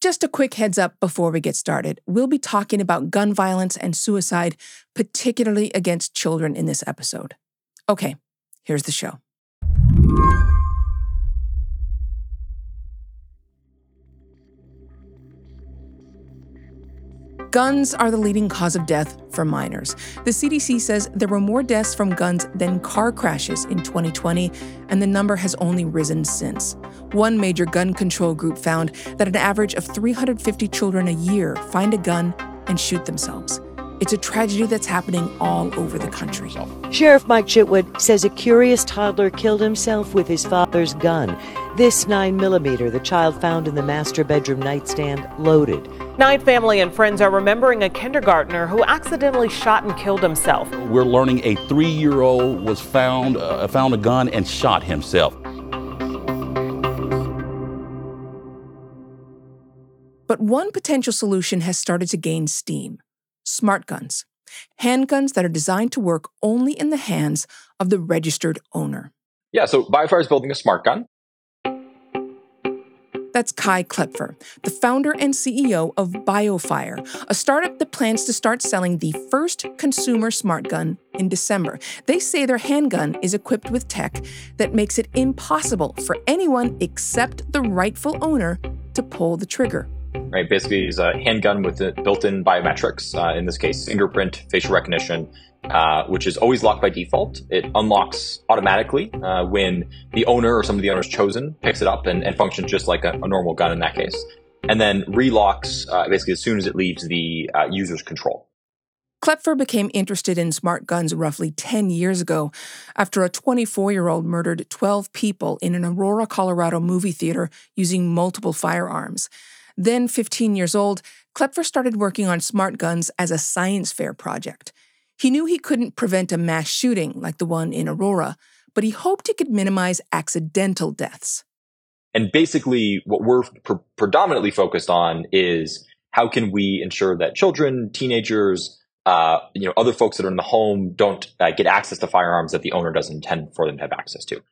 Just a quick heads up before we get started. We'll be talking about gun violence and suicide, particularly against children in this episode. Okay, here's the show. Guns are the leading cause of death for minors. The CDC says there were more deaths from guns than car crashes in 2020, and the number has only risen since. One major gun control group found that an average of 350 children a year find a gun and shoot themselves. It's a tragedy that's happening all over the country. Sheriff Mike Chitwood says a curious toddler killed himself with his father's gun. This 9mm the child found in the master bedroom nightstand loaded. Knight family and friends are remembering a kindergartner who accidentally shot and killed himself. We're learning a three-year-old was found uh, found a gun and shot himself. But one potential solution has started to gain steam smart guns, handguns that are designed to work only in the hands of the registered owner. Yeah, so BioFire is building a smart gun. That's Kai Kloepfer, the founder and CEO of BioFire, a startup that plans to start selling the first consumer smart gun in December. They say their handgun is equipped with tech that makes it impossible for anyone except the rightful owner to pull the trigger right? Basically, it's a handgun with built-in biometrics. Uh, in this case, fingerprint, facial recognition, uh, which is always locked by default. It unlocks automatically uh, when the owner or some of the owners chosen picks it up and, and functions just like a, a, normal gun in that case, and then relocks uh, basically as soon as it leaves the uh, user's control. Kloepfer became interested in smart guns roughly 10 years ago after a 24 year old murdered 12 people in an Aurora, Colorado movie theater using multiple firearms. Then, 15 years old, Kloepfer started working on smart guns as a science fair project. He knew he couldn't prevent a mass shooting like the one in Aurora, but he hoped he could minimize accidental deaths. And basically, what we're pre- predominantly focused on is how can we ensure that children, teenagers, uh, you know, other folks that are in the home don't uh, get access to firearms that the owner doesn't intend for them to have access to.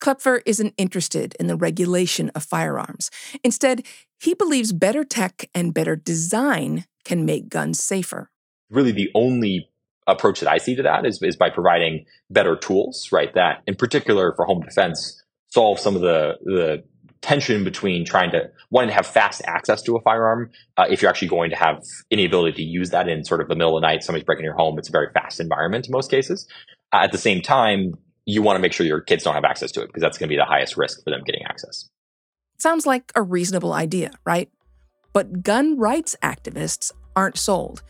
Kloepfer isn't interested in the regulation of firearms. Instead, he believes better tech and better design can make guns safer. Really, the only approach that I see to that is, is by providing better tools, right? That, in particular, for home defense, solve some of the, the tension between trying to one have fast access to a firearm uh, if you're actually going to have any ability to use that in sort of the middle of the night somebody's breaking your home it's a very fast environment in most cases uh, at the same time you want to make sure your kids don't have access to it because that's going to be the highest risk for them getting access. Sounds like a reasonable idea, right? But gun rights activists aren't sold.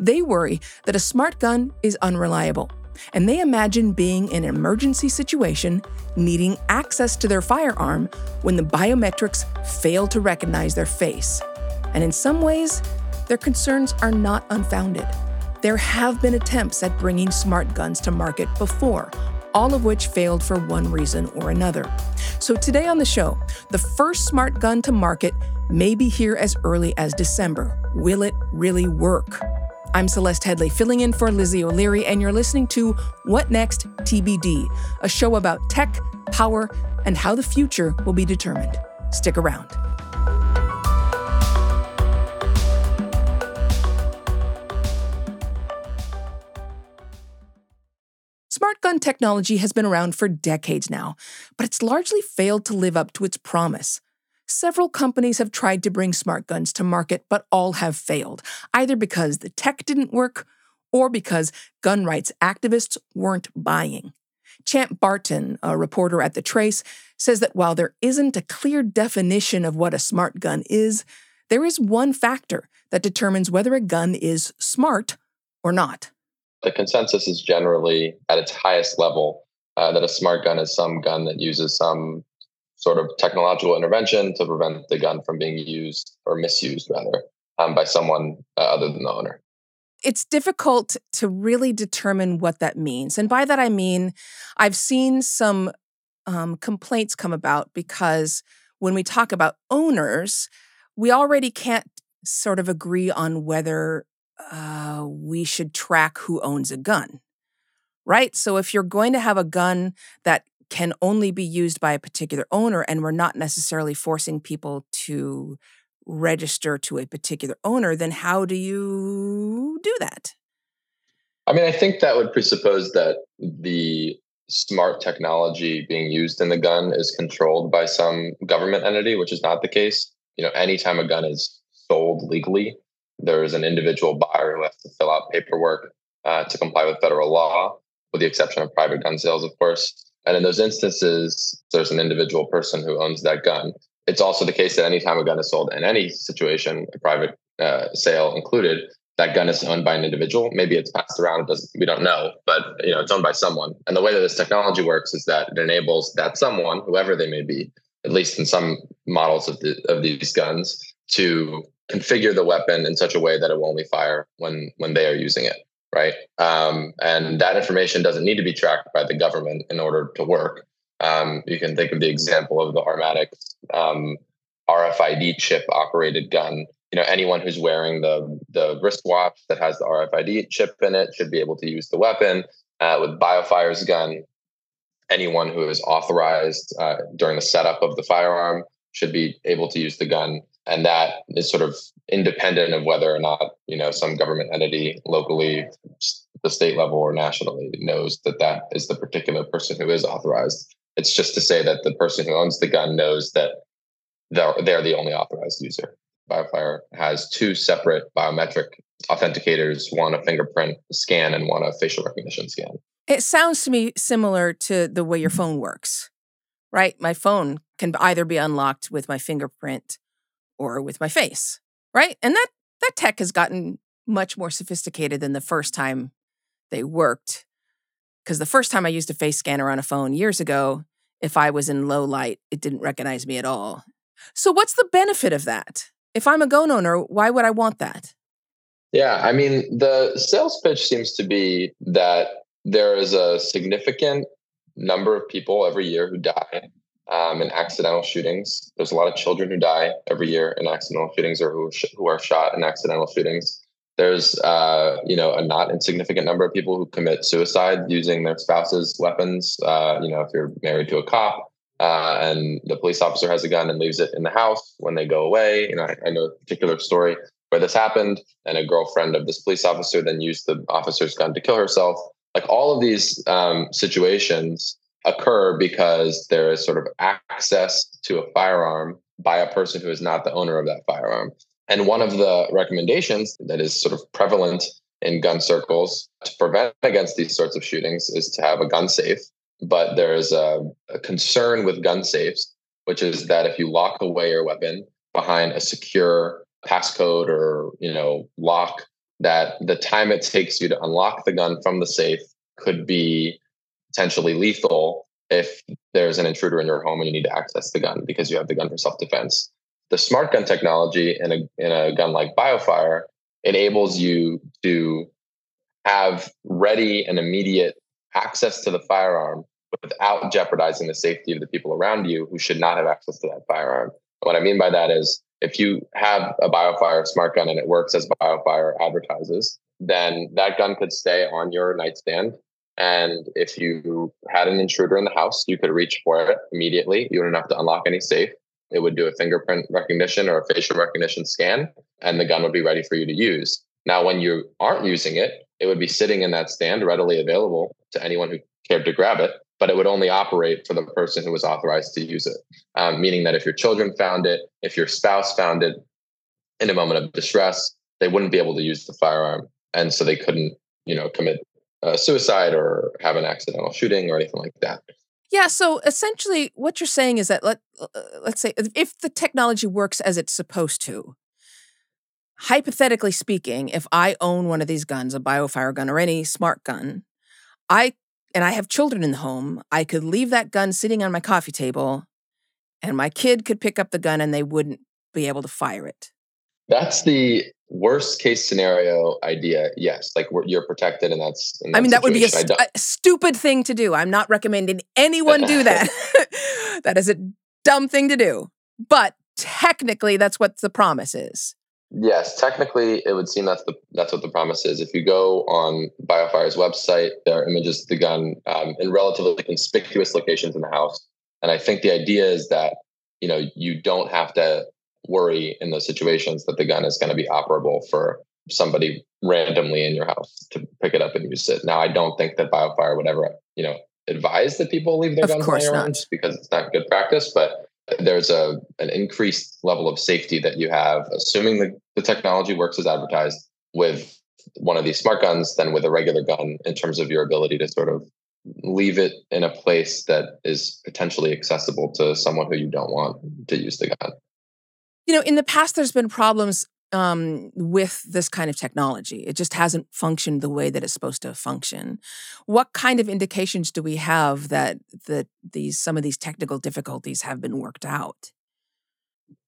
They worry that a smart gun is unreliable, and they imagine being in an emergency situation needing access to their firearm when the biometrics fail to recognize their face. And in some ways, their concerns are not unfounded. There have been attempts at bringing smart guns to market before, all of which failed for one reason or another. So, today on the show, the first smart gun to market may be here as early as December. Will it really work? I'm Celeste Headlee, filling in for Lizzie O'Leary, and you're listening to What Next TBD, a show about tech, power, and how the future will be determined. Stick around. Smart gun technology has been around for decades now, but it's largely failed to live up to its promise. Several companies have tried to bring smart guns to market, but all have failed, either because the tech didn't work or because gun rights activists weren't buying. Champe Barton, a reporter at The Trace, says that while there isn't a clear definition of what a smart gun is, there is one factor that determines whether a gun is smart or not the consensus is generally at its highest level uh, that a smart gun is some gun that uses some sort of technological intervention to prevent the gun from being used or misused rather um, by someone uh, other than the owner. It's difficult to really determine what that means and by that i mean i've seen some um, complaints come about because when we talk about owners we already can't sort of agree on whether uh, we should track who owns a gun, right? So if you're going to have a gun that can only be used by a particular owner and we're not necessarily forcing people to register to a particular owner, then how do you do that? I mean, I think that would presuppose that the smart technology being used in the gun is controlled by some government entity, which is not the case. You know, anytime a gun is sold legally, there is an individual buyer who has to fill out paperwork uh, to comply with federal law, with the exception of private gun sales, of course. And in those instances, there's an individual person who owns that gun. It's also the case that anytime a gun is sold in any situation, a private uh, sale included, that gun is owned by an individual. Maybe it's passed around. It doesn't. We don't know, but you know, it's owned by someone. And the way that this technology works is that it enables that someone, whoever they may be, at least in some models of the of these guns, to configure the weapon in such a way that it will only fire when when they are using it. Right. Um, and that information doesn't need to be tracked by the government in order to work. Um, you can think of the example of the Armatix um, RFID chip operated gun you know anyone who's wearing the the wristwatch that has the RFID chip in it should be able to use the weapon. Uh, with Biofire's gun, anyone who is authorized uh, during the setup of the firearm should be able to use the gun, and that is sort of independent of whether or not you know some government entity locally, the state level or nationally knows that that is the particular person who is authorized. It's just to say that the person who owns the gun knows that they're, they're the only authorized user. Biofire has two separate biometric authenticators, one a fingerprint scan and one a facial recognition scan. It sounds to me similar to the way your phone works, right? My phone can either be unlocked with my fingerprint or with my face, right? And that that tech has gotten much more sophisticated than the first time they worked. Because the first time I used a face scanner on a phone years ago, if I was in low light, it didn't recognize me at all. So, what's the benefit of that? if I'm a gun owner, why would I want that? Yeah, I mean, the sales pitch seems to be that there is a significant number of people every year who die um, in accidental shootings. There's a lot of children who die every year in accidental shootings or who, sh- who are shot in accidental shootings. There's, uh, you know, a not insignificant number of people who commit suicide using their spouse's weapons. Uh, you know, if you're married to a cop, uh, and the police officer has a gun and leaves it in the house when they go away. You know, I, I, know a particular story where this happened, and a girlfriend of this police officer then used the officer's gun to kill herself. Like all of these um, situations occur because there is sort of access to a firearm by a person who is not the owner of that firearm. And one of the recommendations that is sort of prevalent in gun circles to prevent against these sorts of shootings is to have a gun safe but there's a, a concern with gun safes, which is that if you lock away your weapon behind a secure passcode or you know lock, that the time it takes you to unlock the gun from the safe could be potentially lethal if there's an intruder in your home and you need to access the gun because you have the gun for self-defense. The smart gun technology in a in a gun like Biofire enables you to have ready and immediate access to the firearm without jeopardizing the safety of the people around you who should not have access to that firearm. What I mean by that is if you have a BioFire smart gun and it works as BioFire advertises, then that gun could stay on your nightstand. And if you had an intruder in the house, you could reach for it immediately. You wouldn't have to unlock any safe. It would do a fingerprint recognition or a facial recognition scan, and the gun would be ready for you to use. Now, when you aren't using it, it would be sitting in that stand readily available to anyone who cared to grab it but it would only operate for the person who was authorized to use it. Um, meaning that if your children found it, if your spouse found it in a moment of distress, they wouldn't be able to use the firearm, and so they couldn't, you know, commit uh, suicide or have an accidental shooting or anything like that. Yeah. So essentially, what you're saying is that let uh, let's say if the technology works as it's supposed to, hypothetically speaking, if I own one of these guns, a biofire gun or any smart gun, I and I have children in the home, I could leave that gun sitting on my coffee table and my kid could pick up the gun and they wouldn't be able to fire it. That's the worst case scenario idea. Yes, like you're protected, and that's. I mean, that would be a, st- a, stupid thing to do. I'm not recommending anyone do that. that is a dumb thing to do. But technically, that's what the promise is. Yes, technically, it would seem that's the that's what the promise is. If you go on Biofire's website, there are images of the gun um, in relatively conspicuous locations in the house, and I think the idea is that you know you don't have to worry in those situations that the gun is going to be operable for somebody randomly in your house to pick it up and use it. Now, I don't think that BioFire would ever, you know, advise that people leave their of guns course on not. because it's not good practice, but there's a an increased level of safety that you have, assuming the, the technology works as advertised with one of these smart guns than with a regular gun in terms of your ability to sort of leave it in a place that is potentially accessible to someone who you don't want to use the gun. You know, in the past, there's been problems um, with this kind of technology. It just hasn't functioned the way that it's supposed to function. What kind of indications do we have that that these some of these technical difficulties have been worked out?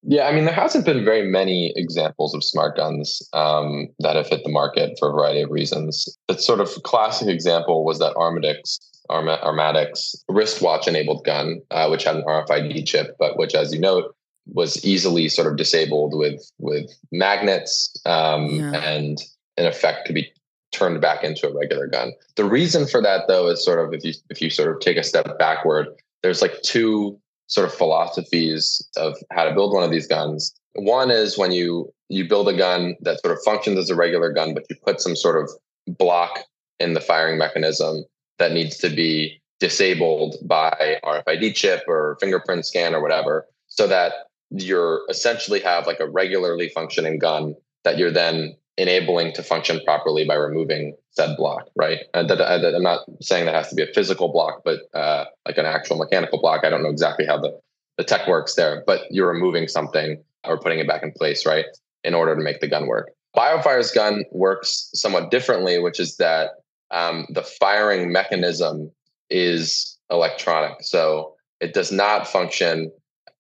Yeah, I mean, there hasn't been very many examples of smart guns um, that have hit the market for a variety of reasons. The sort of classic example was that Armatix, Arma, Armatix wristwatch enabled gun, uh, which had an RFID chip, but which, as you note, was easily sort of disabled with with magnets um, Yeah. and in effect could be turned back into a regular gun. The reason for that though is sort of if you if you sort of take a step backward, there's like two sort of philosophies of how to build one of these guns. One is when you you build a gun that sort of functions as a regular gun, but you put some sort of block in the firing mechanism that needs to be disabled by RFID chip or fingerprint scan or whatever, so that you're essentially have like a regularly functioning gun that you're then enabling to function properly by removing said block, right? And that, that- I'm not saying that has to be a physical block, but uh, like an actual mechanical block. I don't know exactly how the, the tech works there, but you're removing something or putting it back in place, right? In order to make the gun work. BioFire's gun works somewhat differently, which is that um, the firing mechanism is electronic. So it does not function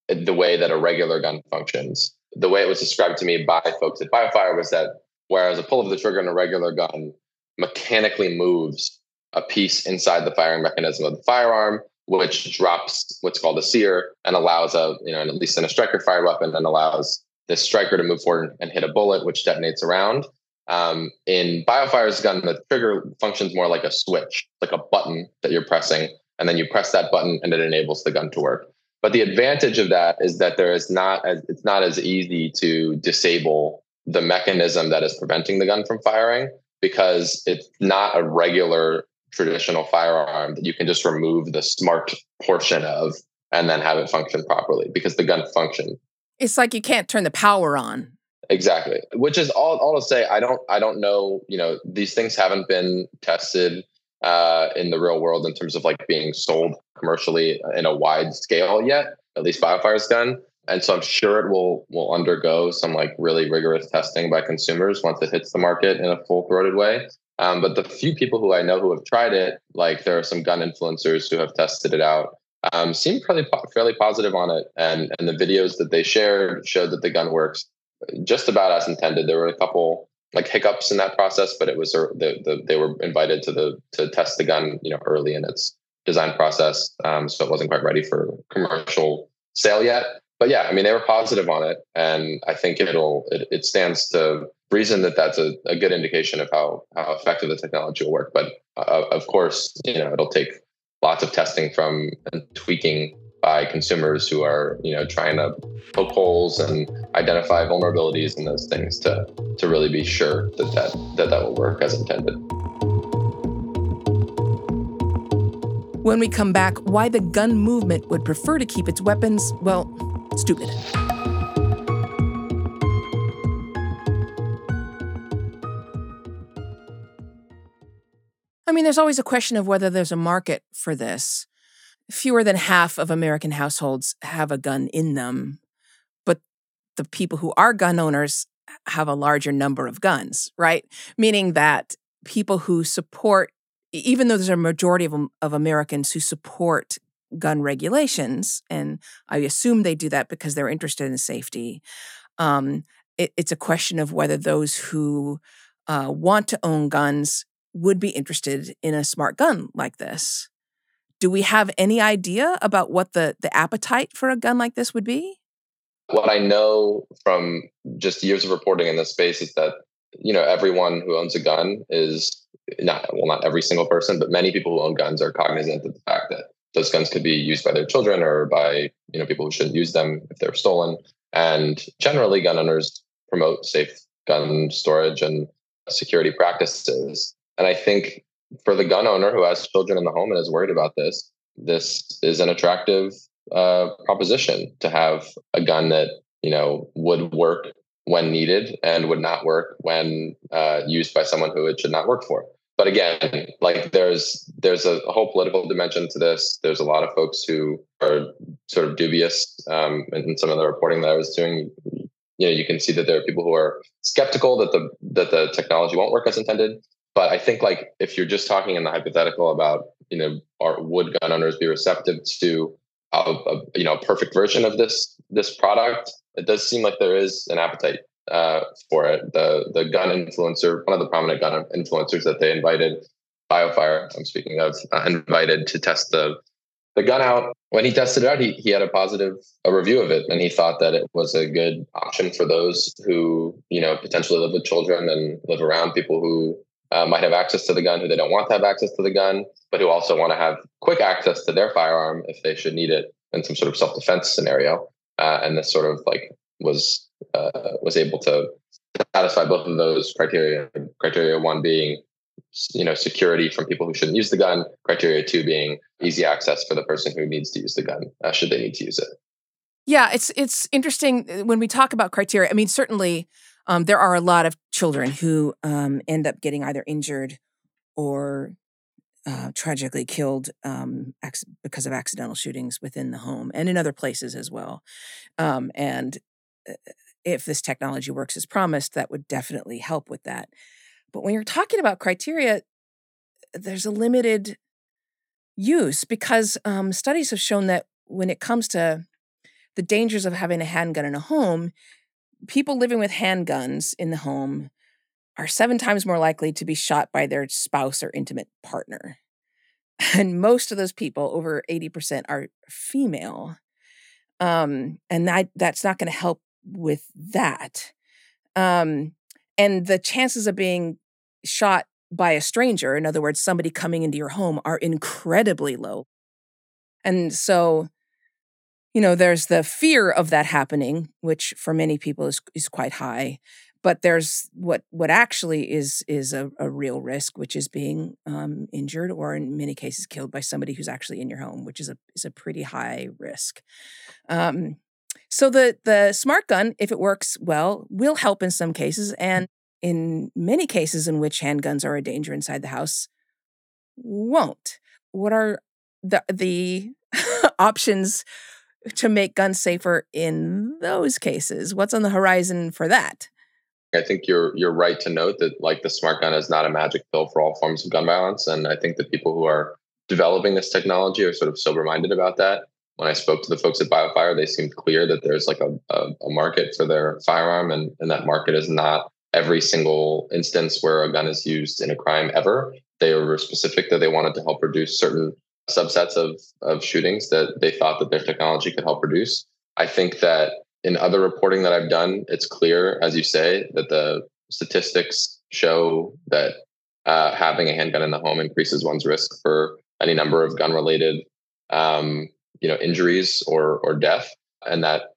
the way that a regular gun functions. The way it was described to me by folks at BioFire was that whereas a pull of the trigger in a regular gun mechanically moves a piece inside the firing mechanism of the firearm, which drops what's called a sear and allows a, you know, at least in a striker fired weapon, and allows the striker to move forward and hit a bullet, which detonates around. Um, in BioFire's gun, the trigger functions more like a switch, like a button that you're pressing, and then you press that button and it enables the gun to work. But the advantage of that is that there is not as it's not as easy to disable the mechanism that is preventing the gun from firing because it's not a regular traditional firearm that you can just remove the smart portion of and then have it function properly because the gun function It's like you can't turn the power on. exactly which is all, all to say i don't i don't know you know these things haven't been tested uh, in the real world in terms of like being sold commercially in a wide scale yet at least biofire's done. And so i'm sure it will will undergo some like really rigorous testing by consumers once it hits the market in a full-throated way. Um, but the few people who i know who have tried it like there are some gun influencers who have tested it out um, seem fairly fairly positive on it. And and the videos that they shared showed that the gun works just about as intended. There were a couple like hiccups in that process, but it was uh, the, the they were invited to the to test the gun, you know, early in its design process, um, so it wasn't quite ready for commercial sale yet. But yeah, I mean, they were positive on it, and I think it'll it, it stands to reason that that's a, a good indication of how how effective the technology will work. But uh, of course, you know, it'll take lots of testing from and tweaking by consumers who are you know trying to poke holes and identify vulnerabilities and those things to to really be sure that that that, that will work as intended. When we come back, why the gun movement would prefer to keep its weapons, well, stupid. I mean, there's always a question of whether there's a market for this. Fewer than half of American households have a gun in them, but the people who are gun owners have a larger number of guns, right? Meaning that people who support, even though there's a majority of, of Americans who support gun regulations, and I assume they do that because they're interested in safety, um, it, it's a question of whether those who uh, want to own guns would be interested in a smart gun like this. Do we have any idea about what the, the appetite for a gun like this would be? What I know from just years of reporting in this space is that you know everyone who owns a gun is not well not every single person but many people who own guns are cognizant of the fact that those guns could be used by their children or by you know people who shouldn't use them if they're stolen And generally, gun owners promote safe gun storage and security practices. And I think for the gun owner who has children in the home and is worried about this, this is an attractive uh, proposition to have a gun that you know would work when needed and would not work when uh, used by someone who it should not work for. But again, like there's there's a whole political dimension to this. There's a lot of folks who are sort of dubious um, in some of the reporting that I was doing. You know, you can see that there are people who are skeptical that the that the technology won't work as intended. But I think like if you're just talking in the hypothetical about you know, are would gun owners be receptive to a, a you know a perfect version of this this product? It does seem like there is an appetite uh, for it. The the gun influencer, one of the prominent gun influencers that they invited, BioFire, I'm speaking of, uh, invited to test the the gun out. When he tested it out, he, he had a positive a review of it, and he thought that it was a good option for those who you know potentially live with children and live around people who uh, might have access to the gun, who they don't want to have access to the gun, but who also want to have quick access to their firearm if they should need it in some sort of self defense scenario. Uh, and this sort of like was uh, was able to satisfy both of those criteria. Criteria one being you know security from people who shouldn't use the gun. Criteria two being easy access for the person who needs to use the gun uh, should they need to use it. Yeah, it's it's interesting uh, when we talk about criteria. I mean, certainly um, there are a lot of children who um, end up getting either injured or uh, tragically killed um, ac- because of accidental shootings within the home and in other places as well. Um, and uh, if this technology works as promised, that would definitely help with that. But when you're talking about criteria, there's a limited use because um, studies have shown that when it comes to the dangers of having a handgun in a home, people living with handguns in the home are seven times more likely to be shot by their spouse or intimate partner. And most of those people, over 80%, are female. Um, and that, that's not going to help with that. Um, and the chances of being shot by a stranger, in other words, somebody coming into your home, are incredibly low. And so, you know, there's the fear of that happening, which for many people is is quite high. But there's what what actually is is a, a real risk, which is being um, injured or in many cases killed by somebody who's actually in your home, which is a is a pretty high risk. Um, so the the smart gun, if it works well, will help in some cases, and in many cases in which handguns are a danger inside the house, won't. What are the the options to make guns safer in those cases? What's on the horizon for that? I think you're you're right to note that like the smart gun is not a magic pill for all forms of gun violence, and I think the people who are developing this technology are sort of sober minded about that when I spoke to the folks at BioFire, they seemed clear that there's like a, a, a, market for their firearm, and, and that market is not every single instance where a gun is used in a crime ever. They were specific that they wanted to help reduce certain subsets of, of shootings that they thought that their technology could help reduce. I think that in other reporting that I've done, it's clear, as you say, that the statistics show that uh, having a handgun in the home increases one's risk for any number of gun related um, you know injuries or or death and that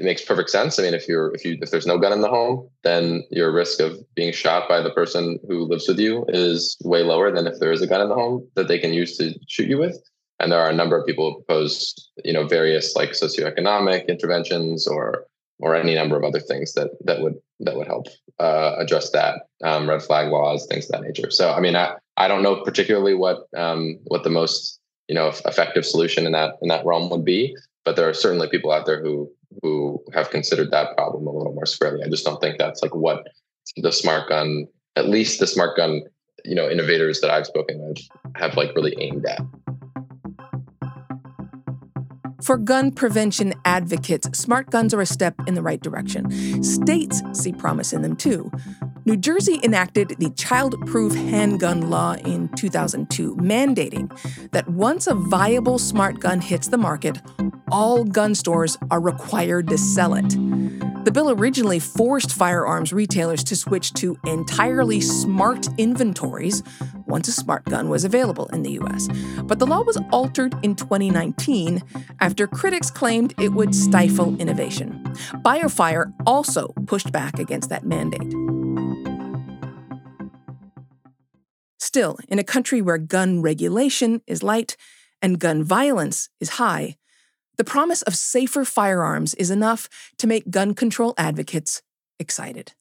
it makes perfect sense. I mean if you're if you if there's no gun in the home then your risk of being shot by the person who lives with you is way lower than if there is a gun in the home that they can use to shoot you with. And there are a number of people who propose you know various like socioeconomic interventions or or any number of other things that that would that would help uh, address that um, red flag laws things of that nature. So i mean i i don't know particularly what um, what the most you know effective solution in that in that realm would be but there are certainly people out there who who have considered that problem a little more squarely i just don't think that's like what the smart gun at least the smart gun you know innovators that i've spoken with have like really aimed at for gun prevention advocates, smart guns are a step in the right direction. States see promise in them too. New Jersey enacted the Child Proof Handgun Law in 2002, mandating that once a viable smart gun hits the market, all gun stores are required to sell it. The bill originally forced firearms retailers to switch to entirely smart inventories, once a smart gun was available in the US. But the law was altered in 2019 after critics claimed it would stifle innovation. BioFire also pushed back against that mandate. Still, in a country where gun regulation is light and gun violence is high, the promise of safer firearms is enough to make gun control advocates excited.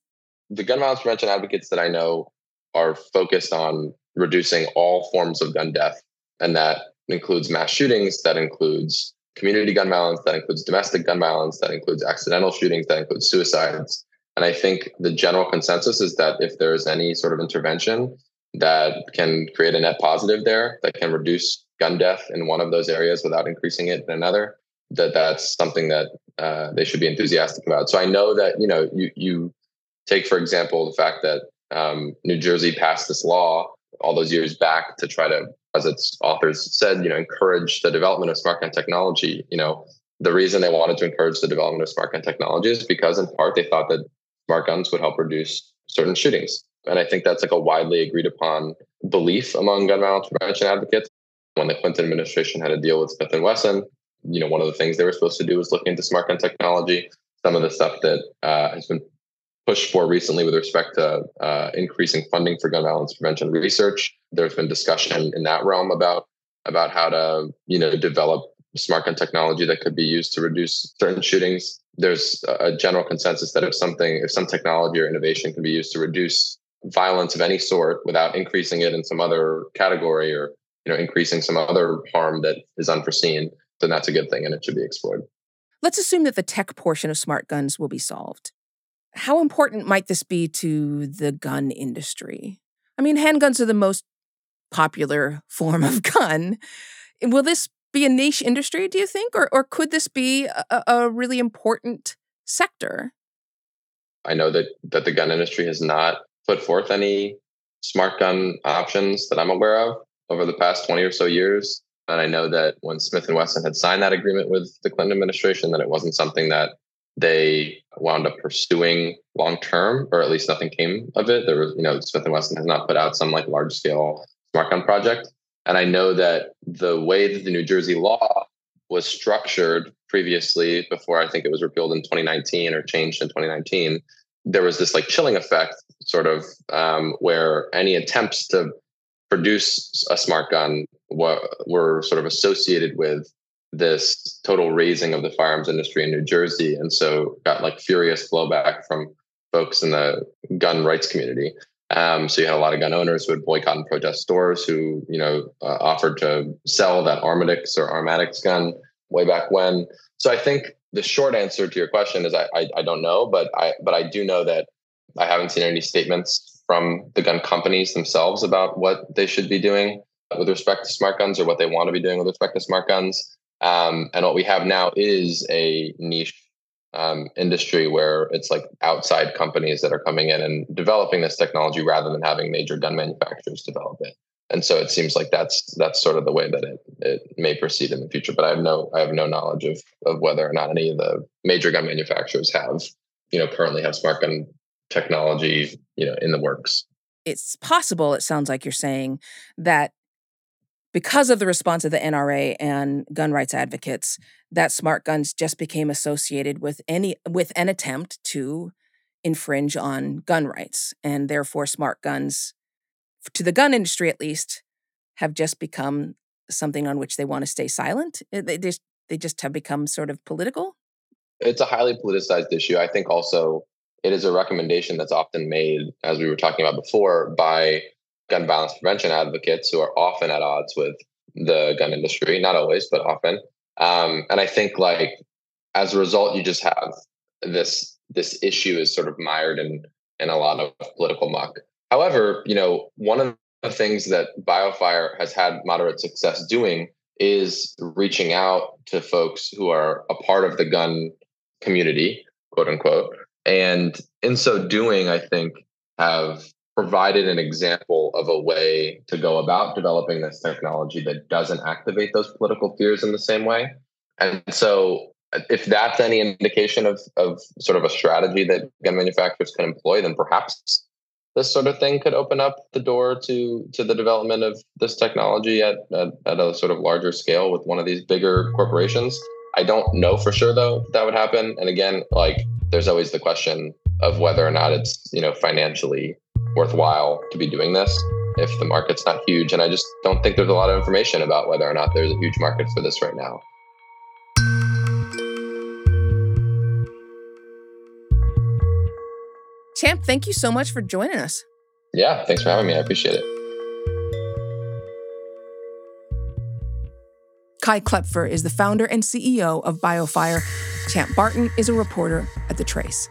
The gun violence prevention advocates that I know are focused on reducing all forms of gun death. And that includes mass shootings, that includes community gun violence, that includes domestic gun violence, that includes accidental shootings, that includes suicides. And I think the general consensus is that if there is any sort of intervention that can create a net positive there, that can reduce gun death in one of those areas without increasing it in another, that that's something that uh, they should be enthusiastic about. So I know that you know you you take for example the fact that um, New Jersey passed this law all those years back to try to, as its authors said, you know, encourage the development of smart gun technology. You know, the reason they wanted to encourage the development of smart gun technology is because in part they thought that smart guns would help reduce certain shootings. And I think that's like a widely agreed upon belief among gun violence prevention advocates. When the Clinton administration had a deal with Smith and Wesson, you know, one of the things they were supposed to do was look into smart gun technology. Some of the stuff that uh, has been pushed for recently with respect to uh, increasing funding for gun violence prevention research. There's been discussion in that realm about about how to you know develop smart gun technology that could be used to reduce certain shootings. There's a general consensus that if something, if some technology or innovation can be used to reduce violence of any sort without increasing it in some other category or you know increasing some other harm that is unforeseen, then that's a good thing and it should be explored. Let's assume that the tech portion of smart guns will be solved. How important might this be to the gun industry? I mean, handguns are the most popular form of gun. Will this be a niche industry, do you think? Or, or could this be a, a really important sector? I know that, that the gun industry has not put forth any smart gun options that I'm aware of over the past 20 or so years. And I know that when Smith and Wesson had signed that agreement with the Clinton administration, that it wasn't something that they wound up pursuing long term, or at least nothing came of it. There was, you know, Smith and Wesson has not put out some like large scale smart gun project. And I know that the way that the New Jersey law was structured previously, before I think it was repealed in 2019 or changed in 2019, there was this like chilling effect, sort of, um, where any attempts to produce a smart gun were, sort of associated with this total raising of the firearms industry in New Jersey, and so got like furious blowback from folks in the gun rights community. Um, so you had a lot of gun owners who would boycott and protest stores who, you know, uh, offered to sell that Armadix or Armatix gun way back when. So I think the short answer to your question is I, I, I don't know, but I but I do know that I haven't seen any statements from the gun companies themselves about what they should be doing with respect to smart guns or what they want to be doing with respect to smart guns. Um, and what we have now is a niche um, industry where it's like outside companies that are coming in and developing this technology rather than having major gun manufacturers develop it. And so it seems like that's that's sort of the way that it it may proceed in the future. But I have no I have no knowledge of of whether or not any of the major gun manufacturers have you know currently have smart gun technology you know in the works. It's possible. It sounds like you're saying that because of the response of the NRA and gun rights advocates, that smart guns just became associated with any with an attempt to infringe on gun rights, and therefore smart guns, to the gun industry at least, have just become something on which they want to stay silent. Eh, they just they just have become sort of political. It's a highly politicized issue. I think also it is a recommendation that's often made, as we were talking about before, by gun violence prevention advocates who are often at odds with the gun industry, not always, but often. Um, and I think like as a result, you just have this this issue is sort of mired in in a lot of political muck. However, you know, one of the things that BioFire has had moderate success doing is reaching out to folks who are a part of the gun community, quote unquote. And in so doing, I think have provided an example of a way to go about developing this technology that doesn't activate those political fears in the same way. And so, if that's any indication of, of sort of a strategy that gun manufacturers can employ, then perhaps this sort of thing could open up the door to to the development of this technology at, at, at a sort of larger scale with one of these bigger corporations. I don't know for sure though that would happen. And again, like there's always the question of whether or not it's you know financially worthwhile to be doing this if the market's not huge. And I just don't think there's a lot of information about whether or not there's a huge market for this right now. Champe, thank you so much for joining us. Yeah, thanks for having me. I appreciate it. Kai Kloepfer is the founder and CEO of BioFire. Champe Barton is a reporter at The Trace.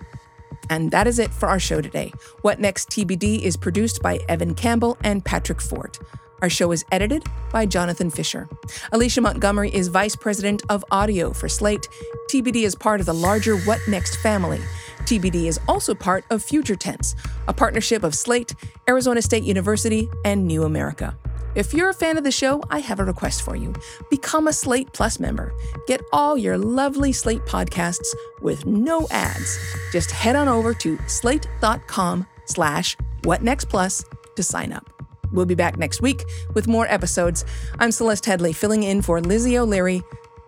And that is it for our show today. What Next TBD is produced by Evan Campbell and Patrick Fort. Our show is edited by Jonathan Fisher. Alicia Montgomery is Vice President of Audio for Slate. TBD is part of the larger What Next family. TBD is also part of Future Tense, a partnership of Slate, Arizona State University, and New America. If you're a fan of the show, I have a request for you. Become a Slate Plus member. Get all your lovely Slate podcasts with no ads. Just head on over to slate.com slash whatnextplus to sign up. We'll be back next week with more episodes. I'm Celeste Headlee, filling in for Lizzie O'Leary.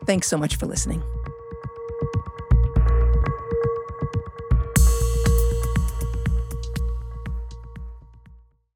Thanks so much for listening.